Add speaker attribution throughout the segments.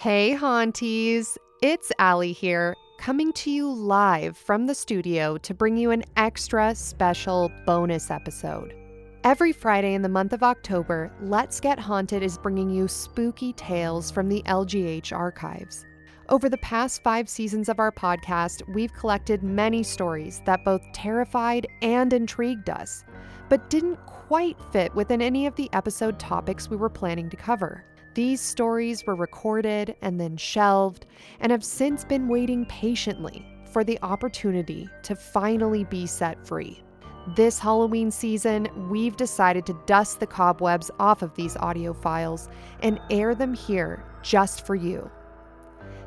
Speaker 1: Hey, Haunties! It's Aly here, coming to you live from the studio to bring you an extra special bonus episode. Every Friday in the month of October, Let's Get Haunted is bringing you spooky tales from the LGH archives. Over the past five seasons of our podcast, we've collected many stories that both terrified and intrigued us, but didn't quite fit within any of the episode topics we were planning to cover. These stories were recorded and then shelved, and have since been waiting patiently for the opportunity to finally be set free. This Halloween season, we've decided to dust the cobwebs off of these audio files and air them here just for you.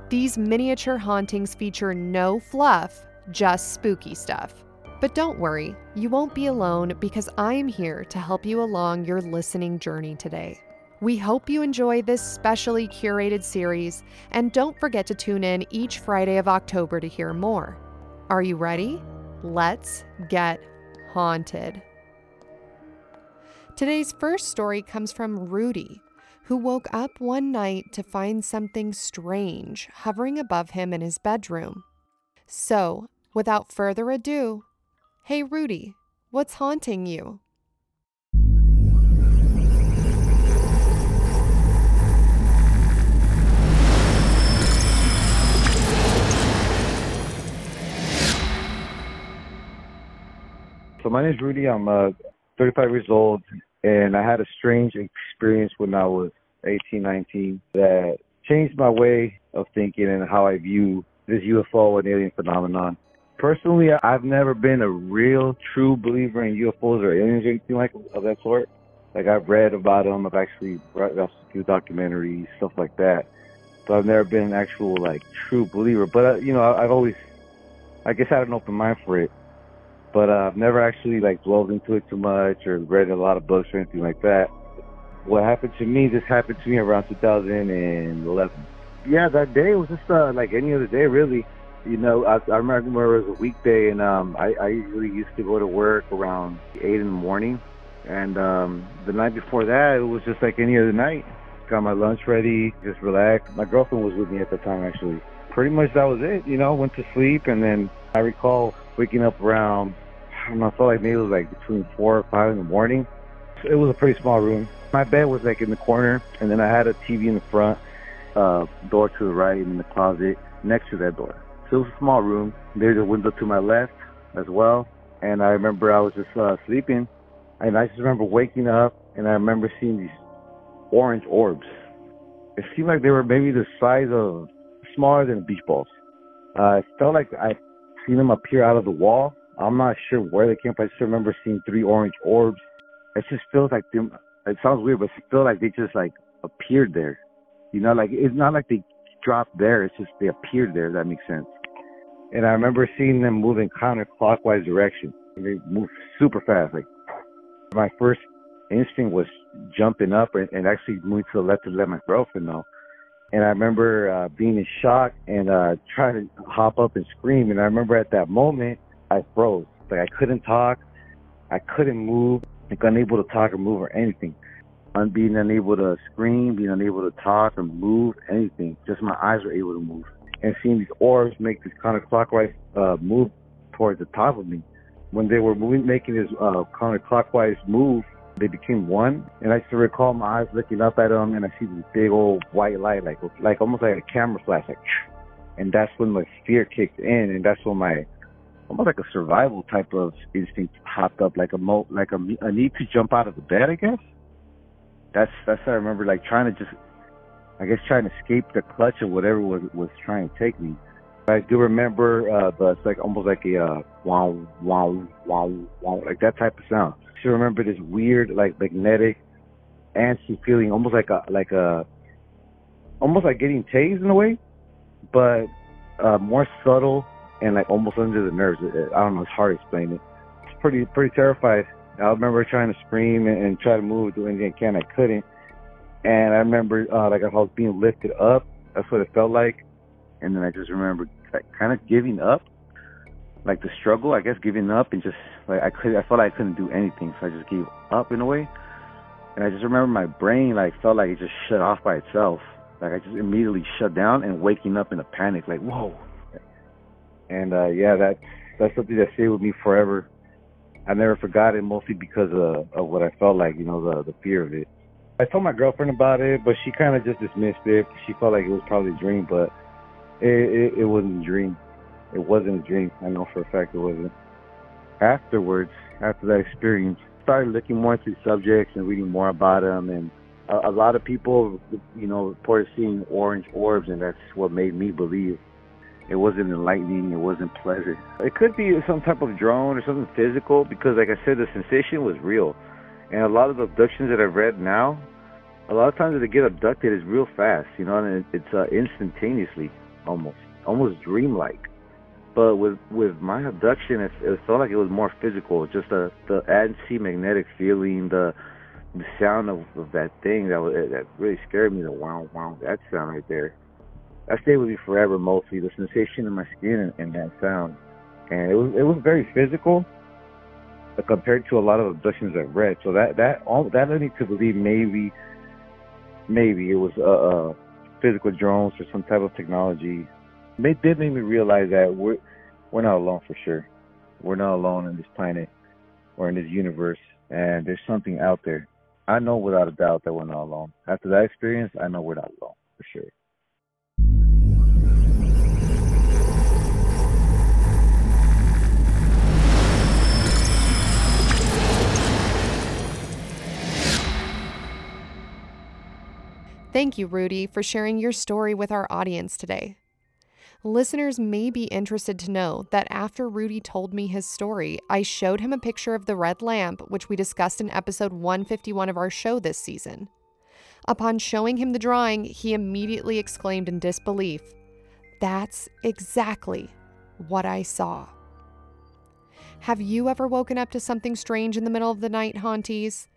Speaker 1: These miniature hauntings feature no fluff, just spooky stuff. But don't worry, you won't be alone because I am here to help you along your listening journey today. We hope you enjoy this specially curated series, and don't forget to tune in each Friday of October to hear more. Are you ready? Let's get haunted. Today's first story comes from Rudy, who woke up one night to find something strange hovering above him in his bedroom. So, without further ado, hey Rudy, what's haunting you?
Speaker 2: So my name is Rudy. I'm uh, 35 years old, and I had a strange experience when I was 18, 19 that changed my way of thinking and how I view this UFO and alien phenomenon. Personally, I've never been a real, true believer in UFOs or aliens or anything like of that sort. Like I've read about them, I've actually watched a few documentaries, stuff like that. But I've never been an actual like true believer. But uh, you know, I've always, I guess, I had an open mind for it but uh, I've never actually like dwelled into it too much or read a lot of books or anything like that. What happened to me, this happened to me around 2011. Yeah, that day was just uh, like any other day, really. You know, I, I remember it was a weekday, and um, I, I usually used to go to work around eight in the morning. And um, the night before that, it was just like any other night. Got my lunch ready, just relaxed. My girlfriend was with me at the time, actually. Pretty much that was it. You know, went to sleep, and then I recall waking up around I don't I felt like maybe it was like between four or five in the morning. It was a pretty small room. My bed was like in the corner, and then I had a TV in the front, uh, door to the right, and the closet next to that door. So it was a small room. There's a window to my left as well. And I remember I was just uh, sleeping, and I just remember waking up, and I remember seeing these orange orbs. It seemed like they were maybe the size of smaller than beach balls. Uh, it felt like I seen them appear out of the wall, I'm not sure where they came from. I just remember seeing three orange orbs. It just feels like them. It sounds weird, but it feels like they just like appeared there. You know, like it's not like they dropped there. It's just they appeared there. that makes sense. And I remember seeing them moving counterclockwise direction. They moved super fast. Like my first instinct was jumping up and, and actually moving to the left to let my girlfriend know. And I remember uh, being in shock and uh, trying to hop up and scream. And I remember at that moment I froze. Like I couldn't talk, I couldn't move, like unable to talk or move or anything. I'm being unable to scream, being unable to talk or move, anything. Just my eyes were able to move. And seeing these orbs make this counterclockwise uh, move towards the top of me. When they were moving, making this uh, counterclockwise move, they became one. And I still recall my eyes looking up at them, and I see this big old white light, like like almost like a camera flash, like. And that's when my fear kicked in, and that's when my almost like a survival type of instinct popped up, like a mo, like a, a need to jump out of the bed, I guess. that's that's I remember like trying to just I guess trying to escape the clutch of whatever was was trying to take me. I do remember uh the it's like almost like a uh wow wow wow wow like that type of sound. I still remember this weird like magnetic antsy feeling almost like a like a almost like getting tased in a way, but uh more subtle and like almost under the nerves. I don't know, it's hard to explain it. It's pretty pretty terrified. I remember trying to scream and, and try to move, do anything I can. I couldn't. And I remember uh, like I was being lifted up. That's what it felt like. And then I just remember like, kind of giving up, like the struggle. I guess giving up and just like I could. I felt like I couldn't do anything, so I just gave up in a way. And I just remember my brain like felt like it just shut off by itself. Like I just immediately shut down and waking up in a panic, like whoa. And uh yeah, that that's something that stayed with me forever. I never forgot it, mostly because of, of what I felt like, you know, the the fear of it. I told my girlfriend about it, but she kind of just dismissed it. She felt like it was probably a dream, but it, it, it wasn't a dream. It wasn't a dream. I know for a fact it wasn't. Afterwards, after that experience, started looking more into subjects and reading more about them, and a, a lot of people, you know, reported seeing orange orbs, and that's what made me believe it wasn't enlightening. It wasn't pleasant. It could be some type of drone or something physical because, like I said, the sensation was real. And a lot of the abductions that I've read now, a lot of times they get abducted is real fast, you know, and it's uh, instantaneously, almost, almost dreamlike. But with with my abduction, it, it felt like it was more physical. Just the the anti-magnetic feeling, the the sound of, of that thing that was, that really scared me. The wow wow that sound right there that stayed with me forever. Mostly the sensation in my skin and, and that sound, and it was it was very physical compared to a lot of abductions I've read. So that that all that led me to believe maybe maybe it was uh, uh physical drones or some type of technology. It did make me realize that we're we're not alone for sure. We're not alone in this planet or in this universe, and there's something out there. I know without a doubt that we're not alone. After that experience, I know we're not alone
Speaker 1: Thank you, Rudy, for sharing your story with our audience today. Listeners may be interested to know that after Rudy told me his story, I showed him a picture of the red lamp, which we discussed in episode 151 of our show this season. Upon showing him the drawing, he immediately exclaimed in disbelief, That's exactly what I saw. Have you ever woken up to something strange in the middle of the night, Haunties?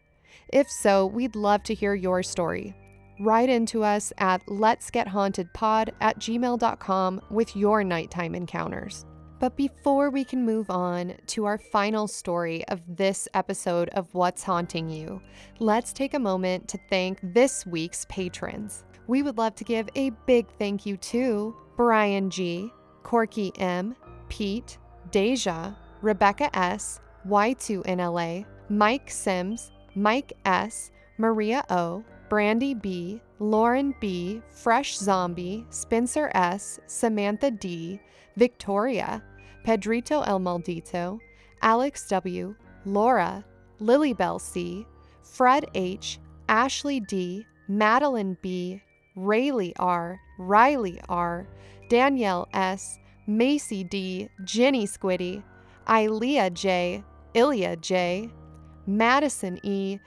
Speaker 1: If so, we'd love to hear your story write into us at let's get haunted pod at gmail.com with your nighttime encounters. But before we can move on to our final story of this episode of What's Haunting You, let's take a moment to thank this week's patrons. We would love to give a big thank you to Brian G, Corky M, Pete, Deja, Rebecca S, Y2NLA, Mike Sims, Mike S, Maria O, Brandy B, Lauren B, Fresh Zombie, Spencer S, Samantha D, Victoria, Pedrito El Maldito, Alex W, Laura, Lilybell C, Fred H, Ashley D, Madeline B, Rayleigh R, Riley R, Danielle S, Macy D, Jenny Squiddy, Ilea J, Ilya J, Madison E,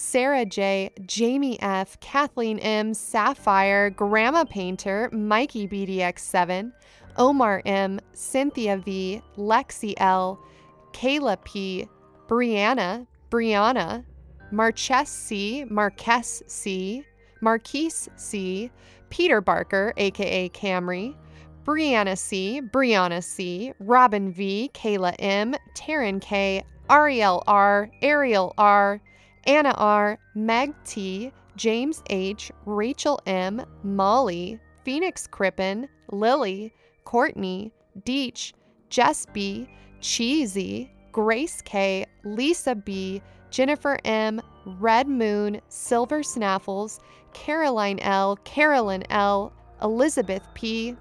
Speaker 1: Sarah J, Jamie F, Kathleen M, Sapphire, Grandma Painter, Mikey BDX7, Omar M, Cynthia V, Lexi L, Kayla P, Brianna, Brianna, Marchess C, Marquess C, Marquise C, Peter Barker, aka Camry, Brianna C, Brianna C, Robin V, Kayla M, Taryn K, Ariel R, Ariel R, Anna R., Meg T., James H., Rachel M., Molly, Phoenix Crippen, Lily, Courtney, Deech, Jess B., Cheesy, Grace K., Lisa B., Jennifer M., Red Moon, Silver Snaffles, Caroline L., Carolyn L., Elizabeth P.,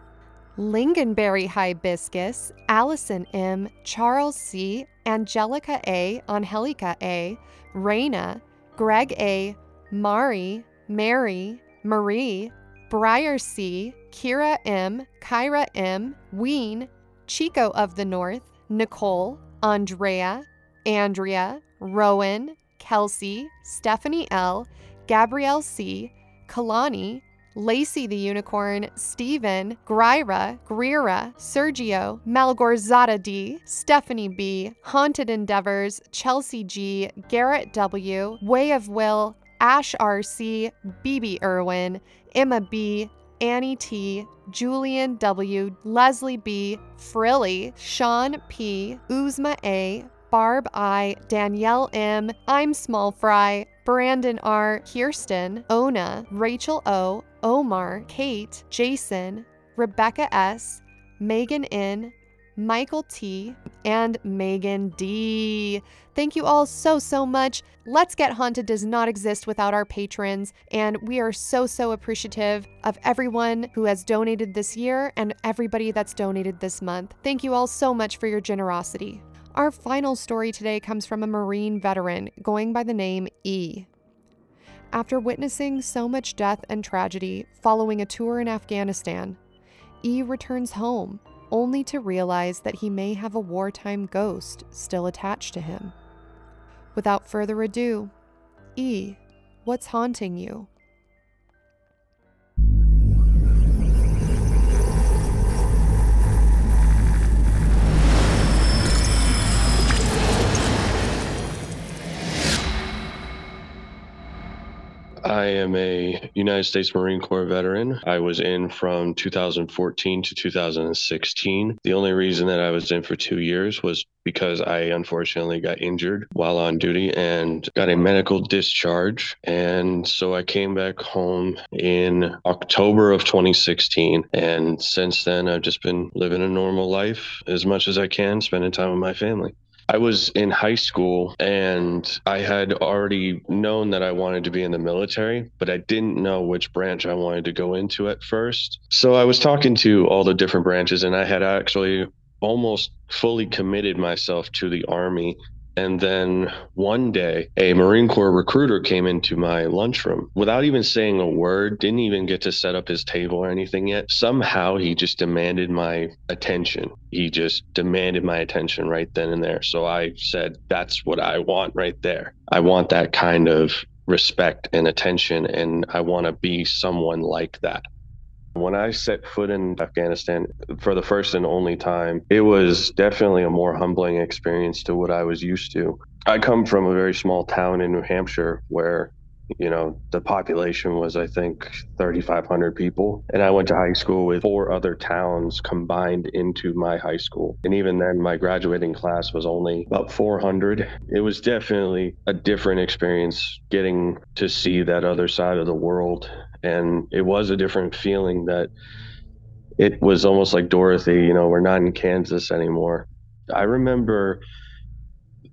Speaker 1: Lingonberry Hibiscus, Allison M., Charles C., Angelica A., Angelica A., Raina, Greg A., Mari, Mary, Marie, Briar C, Kira M, Kyra M, Ween, Chico of the North, Nicole, Andrea, Andrea, Rowan, Kelsey, Stephanie L, Gabrielle C, Kalani, Lacey the Unicorn, Steven, Gryra, Greera, Sergio, Malgorzata D, Stephanie B, Haunted Endeavors, Chelsea G, Garrett W, Way of Will, Ash RC, BB Irwin, Emma B, Annie T, Julian W, Leslie B, Frilly, Sean P, Uzma A, Barb I, Danielle M, I'm Small Fry, Brandon R, Kirsten, Ona, Rachel O, Omar, Kate, Jason, Rebecca S, Megan N, Michael T, and Megan D. Thank you all so, so much. Let's Get Haunted does not exist without our patrons, and we are so, so appreciative of everyone who has donated this year and everybody that's donated this month. Thank you all so much for your generosity. Our final story today comes from a Marine veteran going by the name E. After witnessing so much death and tragedy following a tour in Afghanistan, E returns home only to realize that he may have a wartime ghost still attached to him. Without further ado, E, what's haunting you?
Speaker 3: I am a United States Marine Corps veteran. I was in from 2014 to 2016. The only reason that I was in for two years was because I unfortunately got injured while on duty and got a medical discharge. And so I came back home in October of 2016. And since then, I've just been living a normal life as much as I can, spending time with my family. I was in high school and I had already known that I wanted to be in the military, but I didn't know which branch I wanted to go into at first. So I was talking to all the different branches and I had actually almost fully committed myself to the army and then one day, a Marine Corps recruiter came into my lunchroom without even saying a word, didn't even get to set up his table or anything yet. Somehow he just demanded my attention. He just demanded my attention right then and there. So I said, That's what I want right there. I want that kind of respect and attention, and I want to be someone like that. When I set foot in Afghanistan for the first and only time, it was definitely a more humbling experience to what I was used to. I come from a very small town in New Hampshire where you know the population was i think 3500 people. And i went to high school with four other towns combined into my high school. And even then my graduating class was only about 400 it was definitely a different experience getting to see that other side of the world. And it was a different feeling that it was almost like Dorothy, you know, we're not in Kansas anymore. I remember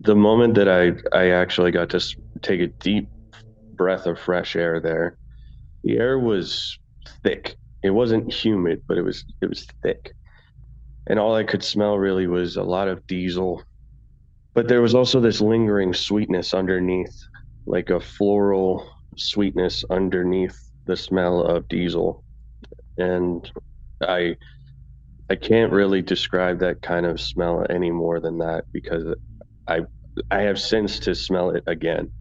Speaker 3: the moment that I I actually got to take a deep breath of fresh air there. The air was thick. It wasn't humid, but it was it was thick. And all I could smell really was a lot of diesel. But there was also this lingering sweetness underneath, like a floral sweetness underneath the smell of diesel, and I I can't really describe that kind of smell any more than that because I I have since to smell it again,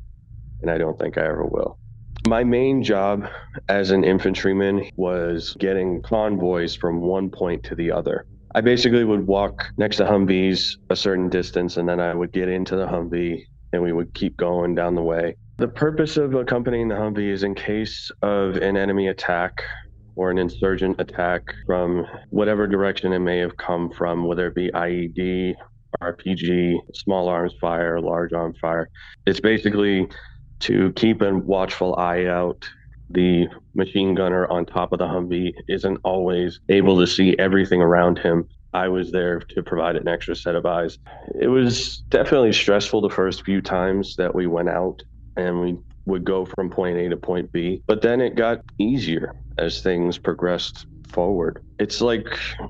Speaker 3: and I don't think I ever will. My main job as an infantryman was getting convoys from one point to the other. I basically would walk next to Humvees a certain distance, and then I would get into the Humvee and we would keep going down the way. The purpose of accompanying the Humvee is in case of an enemy attack or an insurgent attack from whatever direction it may have come from, whether it be IED, RPG, small arms fire, large arms fire. It's basically to keep a watchful eye out. The machine gunner on top of the Humvee isn't always able to see everything around him. I was there to provide an extra set of eyes. It was definitely stressful the first few times that we went out and we would go from point A to point B. But then it got easier as things progressed forward. It's like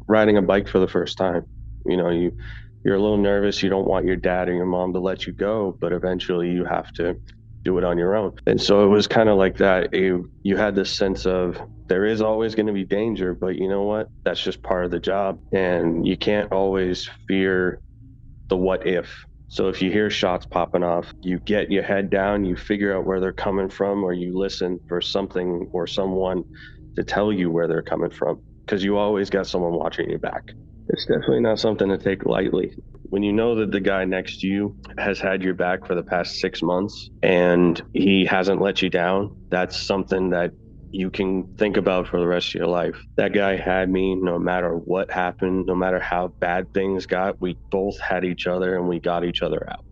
Speaker 3: riding a bike for the first time. You know, you you're a little nervous, you don't want your dad or your mom to let you go, but eventually you have to do it on your own. And so it was kind of like that. You, you had this sense of there is always going to be danger, but you know what? That's just part of the job. And you can't always fear the what if. So if you hear shots popping off, you get your head down, you figure out where they're coming from, or you listen for something or someone to tell you where they're coming from because you always got someone watching your back. It's definitely not something to take lightly. When you know that the guy next to you has had your back for the past six months and he hasn't let you down, that's something that you can think about for the rest of your life. That guy had me no matter what happened, no matter how bad things got, we both had each other and we got each other out.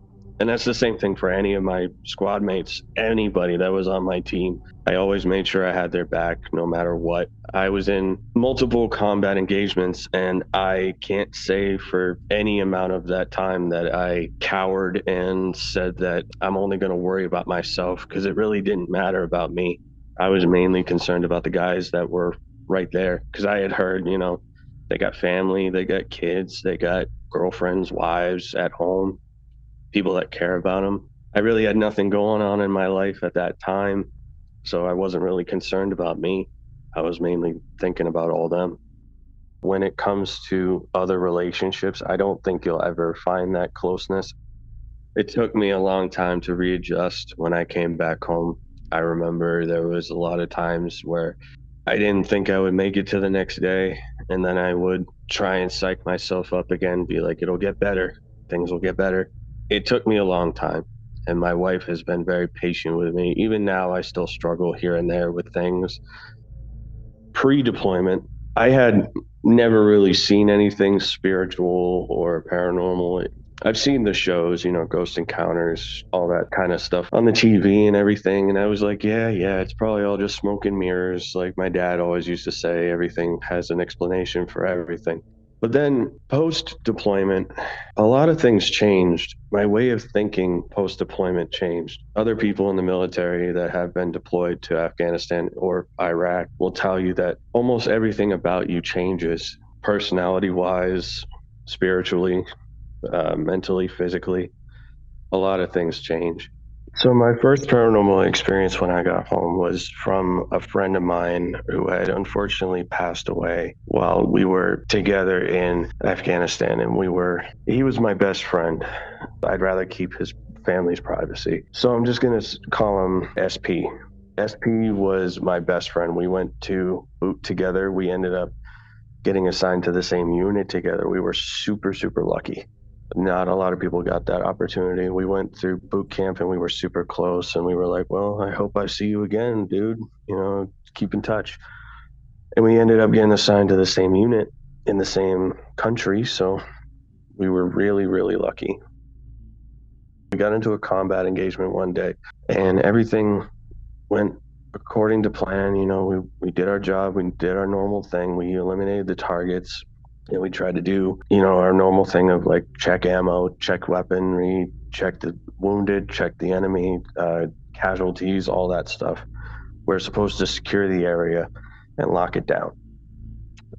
Speaker 3: And that's the same thing for any of my squad mates, anybody that was on my team. I always made sure I had their back no matter what. I was in multiple combat engagements, and I can't say for any amount of that time that I cowered and said that I'm only going to worry about myself because it really didn't matter about me. I was mainly concerned about the guys that were right there because I had heard, you know, they got family, they got kids, they got girlfriends, wives at home people that care about them. I really had nothing going on in my life at that time, so I wasn't really concerned about me. I was mainly thinking about all them. When it comes to other relationships, I don't think you'll ever find that closeness. It took me a long time to readjust when I came back home. I remember there was a lot of times where I didn't think I would make it to the next day, and then I would try and psych myself up again, be like, it'll get better, things will get better it took me a long time and my wife has been very patient with me. Even now, I still struggle here and there with things. Pre deployment, I had never really seen anything spiritual or paranormal. I've seen the shows, you know, Ghost Encounters, all that kind of stuff on the TV and everything. And I was like, yeah, yeah, it's probably all just smoke and mirrors. Like my dad always used to say, everything has an explanation for everything. But then post deployment, a lot of things changed. My way of thinking post deployment changed. Other people in the military that have been deployed to Afghanistan or Iraq will tell you that almost everything about you changes personality wise, spiritually, uh, mentally, physically. A lot of things change. So, my first paranormal experience when I got home was from a friend of mine who had unfortunately passed away while we were together in Afghanistan. And we were, he was my best friend. I'd rather keep his family's privacy. So, I'm just going to call him SP. SP was my best friend. We went to boot together. We ended up getting assigned to the same unit together. We were super, super lucky not a lot of people got that opportunity. We went through boot camp and we were super close and we were like, well, I hope I see you again, dude. You know, keep in touch. And we ended up getting assigned to the same unit in the same country. So we were really, really lucky. We got into a combat engagement one day and everything went according to plan. You know, we, we did our job, we did our normal thing, we eliminated the targets, and we tried to do, you know, our normal thing of like check ammo, check weaponry, check the wounded, check the enemy, uh, casualties, all that stuff. We're supposed to secure the area and lock it down.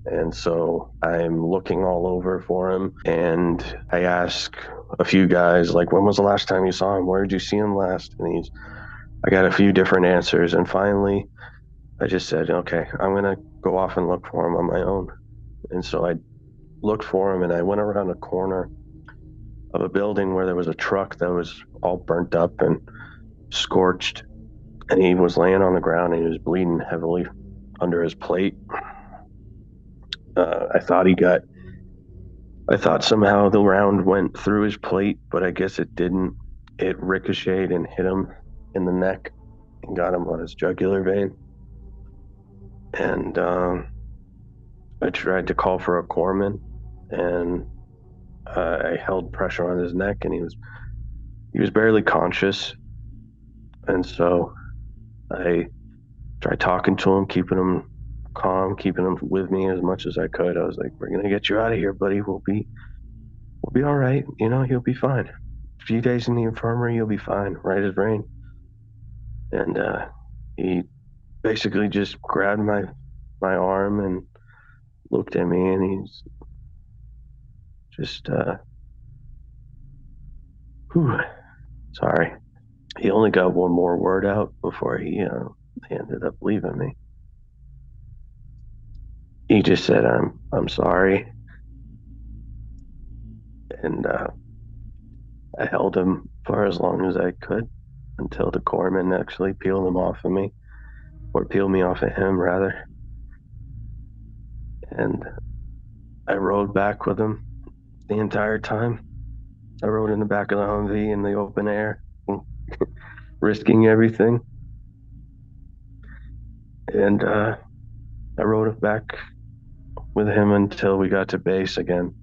Speaker 3: And so I'm looking all over for him. And I ask a few guys, like, when was the last time you saw him? Where did you see him last? And he's, I got a few different answers. And finally, I just said, okay, I'm going to go off and look for him on my own. And so I looked for him, and I went around a corner of a building where there was a truck that was all burnt up and scorched, and he was laying on the ground and he was bleeding heavily under his plate. Uh, I thought he got. I thought somehow the round went through his plate, but I guess it didn't. It ricocheted and hit him in the neck and got him on his jugular vein. And um, I tried to call for a corpsman, and uh, I held pressure on his neck, and he was he was barely conscious, and so I tried talking to him, keeping him calm, keeping him with me as much as I could. I was like, "We're gonna get you out of here, buddy. We'll be we'll be all right. You know, he'll be fine. A few days in the infirmary, you'll be fine, right as rain." And uh, he basically just grabbed my my arm and looked at me, and he's just, uh, whew, sorry. he only got one more word out before he, uh, ended up leaving me. He just said, "I'm I'm sorry," and uh, I held him for as long as I could until the corpsman actually peeled him off of me, or peeled me off of him rather. And I rode back with him the entire time. I rode in the back of the Humvee in the open air, risking everything. And uh, I rode it back with him until we got to base again.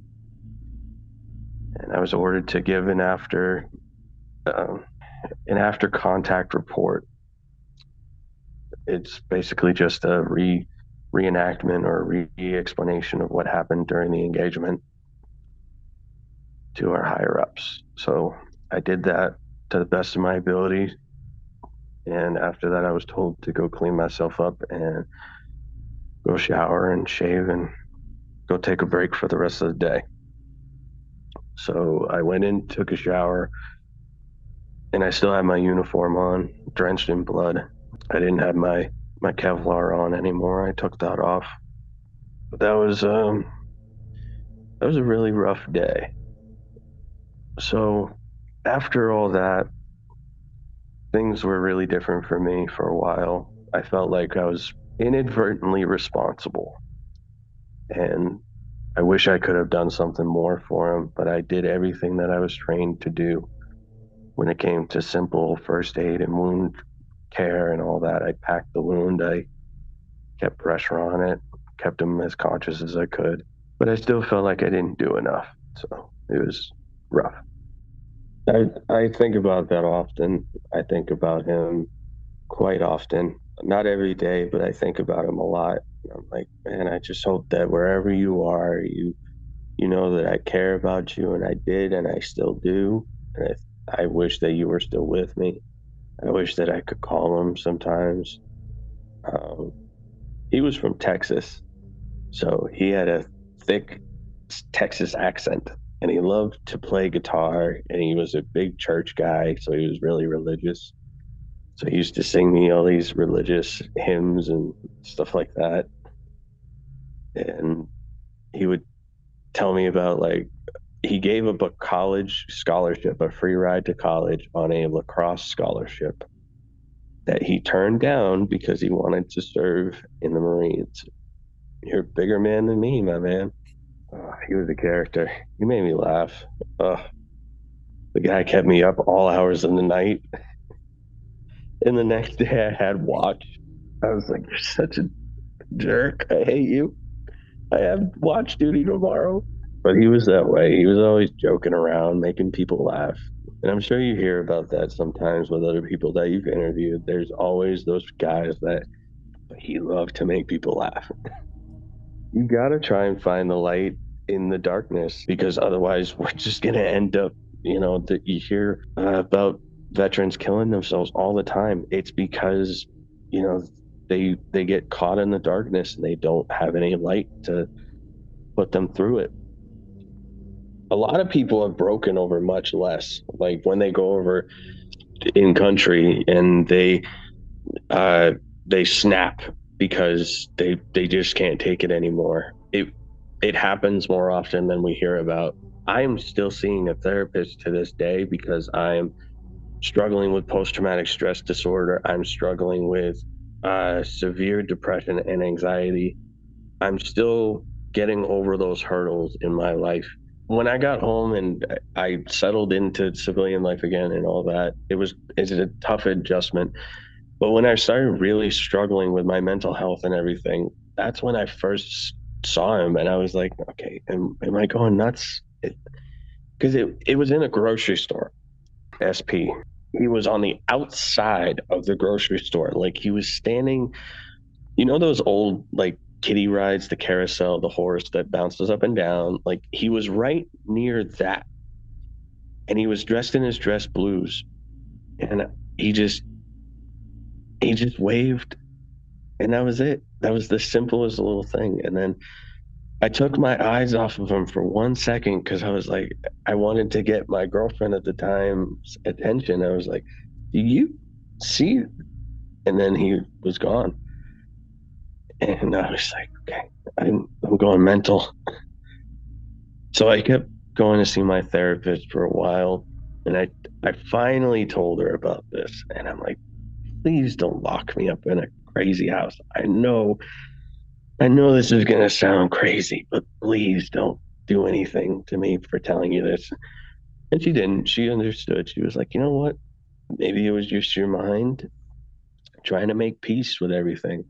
Speaker 3: And I was ordered to give an after um, an after contact report. It's basically just a re reenactment or re explanation of what happened during the engagement to our higher ups. So I did that to the best of my ability. And after that, I was told to go clean myself up and go shower and shave and go take a break for the rest of the day. So I went in, took a shower, and I still had my uniform on, drenched in blood. I didn't have my my Kevlar on anymore. I took that off. But that was um that was a really rough day. So after all that, things were really different for me for a while. I felt like I was inadvertently responsible. And I wish I could have done something more for him, but I did everything that I was trained to do when it came to simple first aid and wound care and all that. I packed the wound, I kept pressure on it, kept him as conscious as I could, but I still felt like I didn't do enough. So it was rough. I I think about that often. I think about him quite often. Not every day, but I think about him a lot. I'm like, man, I just hope that wherever you are, you you know that I care about you and I did and I still do. And I I wish that you were still with me. I wish that I could call him sometimes. Um, he was from Texas, so he had a thick Texas accent, and he loved to play guitar. And he was a big church guy, so he was really religious. So he used to sing me all these religious hymns and stuff like that. And he would tell me about like he gave up a college scholarship, a free ride to college on a lacrosse scholarship that he turned down because he wanted to serve in the Marines. You're a bigger man than me, my man. Oh, he was a character. He made me laugh. Oh, the guy kept me up all hours of the night. And the next day I had watch. I was like, You're such a jerk. I hate you. I have watch duty tomorrow. But he was that way. He was always joking around, making people laugh. And I'm sure you hear about that sometimes with other people that you've interviewed. There's always those guys that he loved to make people laugh. you got to try and find the light in the darkness because otherwise we're just to end up, you know, that you hear uh, about veterans killing themselves all the time. It's because, you know, they they get caught in the darkness and they don't have any light to put them through it a lot of people have broken over much less. Like when they go over in country and they uh, they snap because they they just can't take it anymore. It it happens more often than we hear about. I am still seeing a therapist to this day because I'm struggling with post traumatic stress disorder. I'm struggling with uh, severe depression and anxiety. I'm still getting over those hurdles in my life when I got home and I settled into civilian life again and all that, it was it's a tough adjustment. But when I started really struggling with my mental health and everything, that's when I first saw him, and I was like, okay, am, am I going nuts? Because it, it, it was in a grocery store, SP. He was on the outside of the grocery store, like he was standing. You know those old like kiddie rides the carousel, the horse that bounces up and down. Like he was right near that. And he was dressed in his dress blues. And he just he just waved and that was it. That was the simplest little thing. And then I took my eyes off of him for one second because I was like, I wanted to get my girlfriend at the time's attention. I was like, Do you see? And then he was gone. And I was like, Okay, I'm, I'm going mental. So I kept going to see my therapist for a while. And I, I finally told her about this. And I'm like, please don't lock me up in a crazy house. I know, I know this is going to sound crazy, but please don't do anything to me for telling you this. And she didn't. She understood. She was like, you know what? Maybe it was just your mind trying to make peace with everything.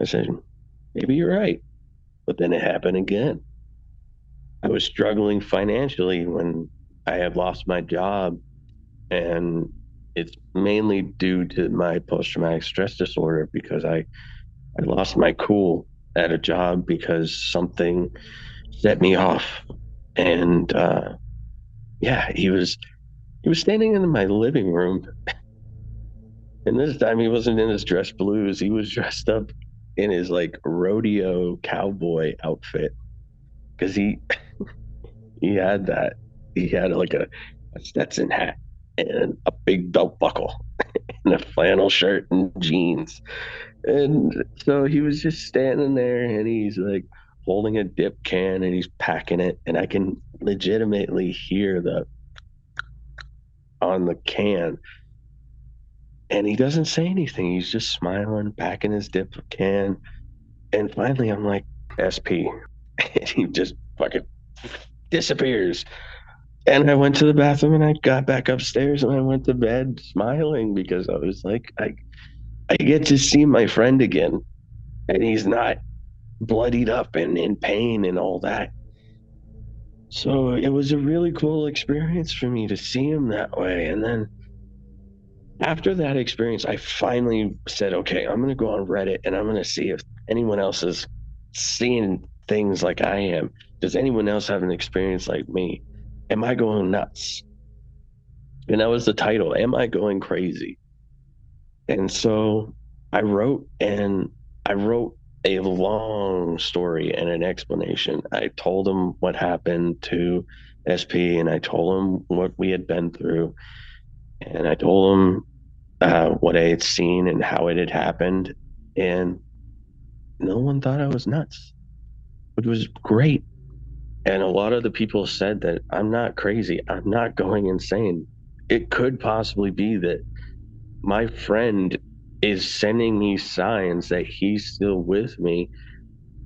Speaker 3: I said, maybe you're right. But then it happened again. I was struggling financially when I had lost my job. And it's mainly due to my post traumatic stress disorder because I, I lost my cool at a job because something set me off. And uh, yeah, he was he was standing in my living room. and this time he wasn't in his dress blues. He was dressed up in his like rodeo cowboy outfit. Cause he he had that. He had like a, a Stetson hat and a big belt buckle and a flannel shirt and jeans. And so he was just standing there and he's like holding a dip can and he's packing it. And I can legitimately hear the on the can. And he doesn't say anything. He's just smiling, packing his dip can. And finally, I'm like, SP. And he just fucking disappears. And I went to the bathroom and I got back upstairs and I went to bed smiling because I was like, I, I get to see my friend again. And he's not bloodied up and in pain and all that. So it was a really cool experience for me to see him that way. And then after that experience, I finally said, okay, I'm going to go on Reddit and I'm going to see if anyone else is seeing things like I am. Does anyone else have an experience like me? Am I going nuts? And that was the title, Am I Going Crazy? And so I wrote and I wrote a long story and an explanation. I told him what happened to SP and I told him what we had been through. And I told him uh, what I had seen and how it had happened. And no one thought I was nuts, which was great. And a lot of the people said that I'm not crazy. I'm not going insane. It could possibly be that my friend is sending me signs that he's still with me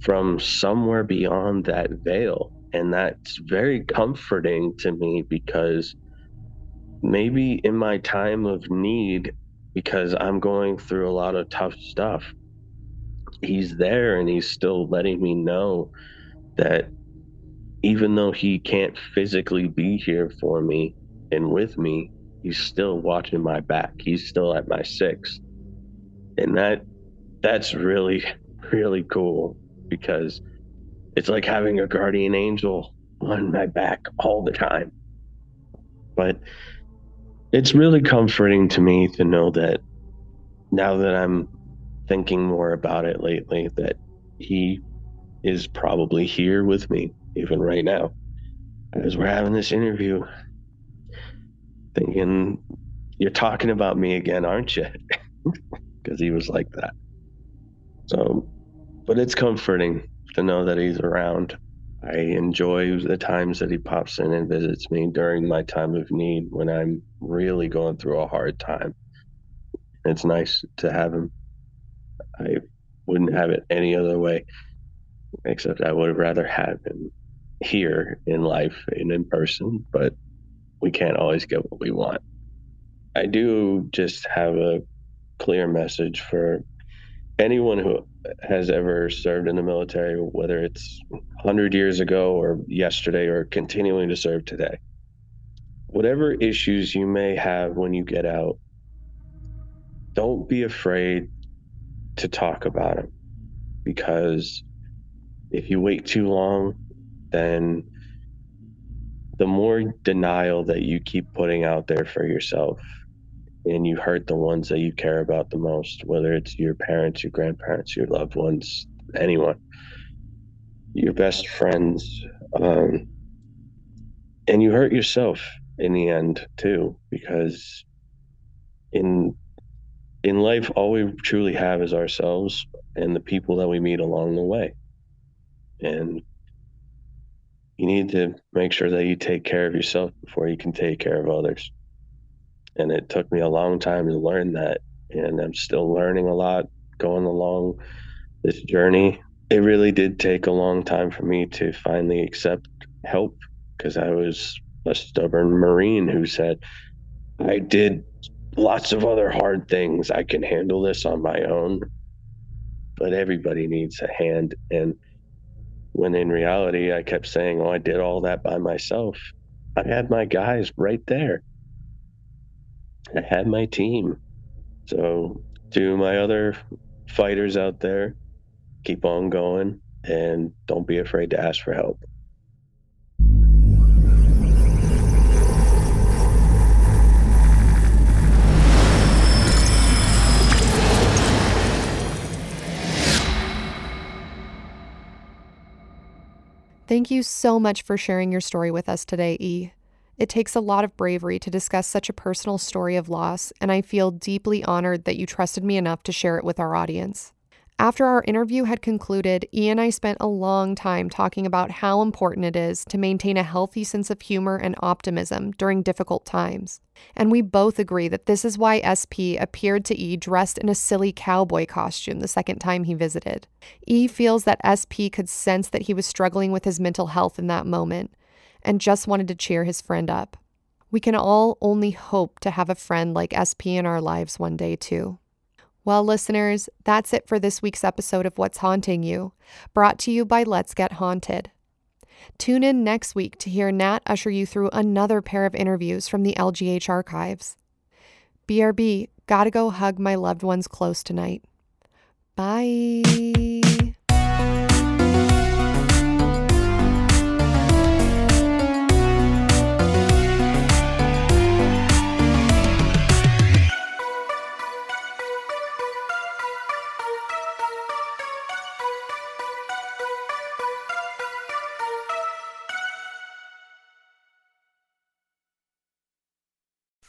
Speaker 3: from somewhere beyond that veil. And that's very comforting to me because maybe in my time of need, because I'm going through a lot of tough stuff, he's there and he's still letting me know that even though he can't physically be here for me and with me, he's still watching my back. He's still at my six. And that that's really really cool because it's like having a guardian angel on my back all the time. But it's really comforting to me to know that now that i'm thinking more about it lately that he is probably here with me even right now as we're having this interview thinking you're talking about me again aren't you because he was like that. So, but it's comforting to know that he's around. I enjoy the times that he pops in and visits me during my time of need when I'm really going through a hard time. It's nice to have him. I wouldn't have it any other way, except I would have rather have him here in life and in person, but we can't always get what we want. I do just have a clear message for anyone who has ever served in the military, whether it's 100 years ago or yesterday or continuing to serve today. Whatever issues you may have when you get out, don't be afraid to talk about them because if you wait too long, then the more denial that you keep putting out there for yourself and you hurt the ones that you care about the most, whether it's your parents, your grandparents, your loved ones, anyone, your best friends. Um, and you hurt yourself in the end, too, because in in life all we truly have is ourselves and the people that we meet along the way and you need to make sure that you take care of yourself before you can take care of others and it took me a long time to learn that and i'm still learning a lot going along this journey it really did take a long time for me to finally accept help because i was a stubborn marine who said i did lots of other hard things. I can handle this on my own. But everybody needs a hand. And when in reality, I kept saying, Oh, I did all that by myself. I had my guys right there. I had my team. So, to my other fighters out there, keep on going and don't be afraid to ask for help.
Speaker 1: Thank you so much for sharing your story with us today, E. It takes a lot of bravery to discuss such a personal story of loss, and I feel deeply honored that you trusted me enough to share it with our audience. After our interview had concluded, E and I spent a long time talking about how important it is to maintain a healthy sense of humor and optimism during difficult times. And we both agree that this is why SP appeared to E dressed in a silly cowboy costume the second time he visited. E feels that SP could sense that he was struggling with his mental health in that moment and just wanted to cheer his friend up. We can all only hope to have a friend like SP in our lives one day, too. Well, listeners, that's it for this week's episode of What's Haunting You, brought to you by Let's Get Haunted. Tune in next week to hear Nat usher you through another pair of interviews from the LGH archives. BRB, gotta go hug my loved ones close tonight. Bye.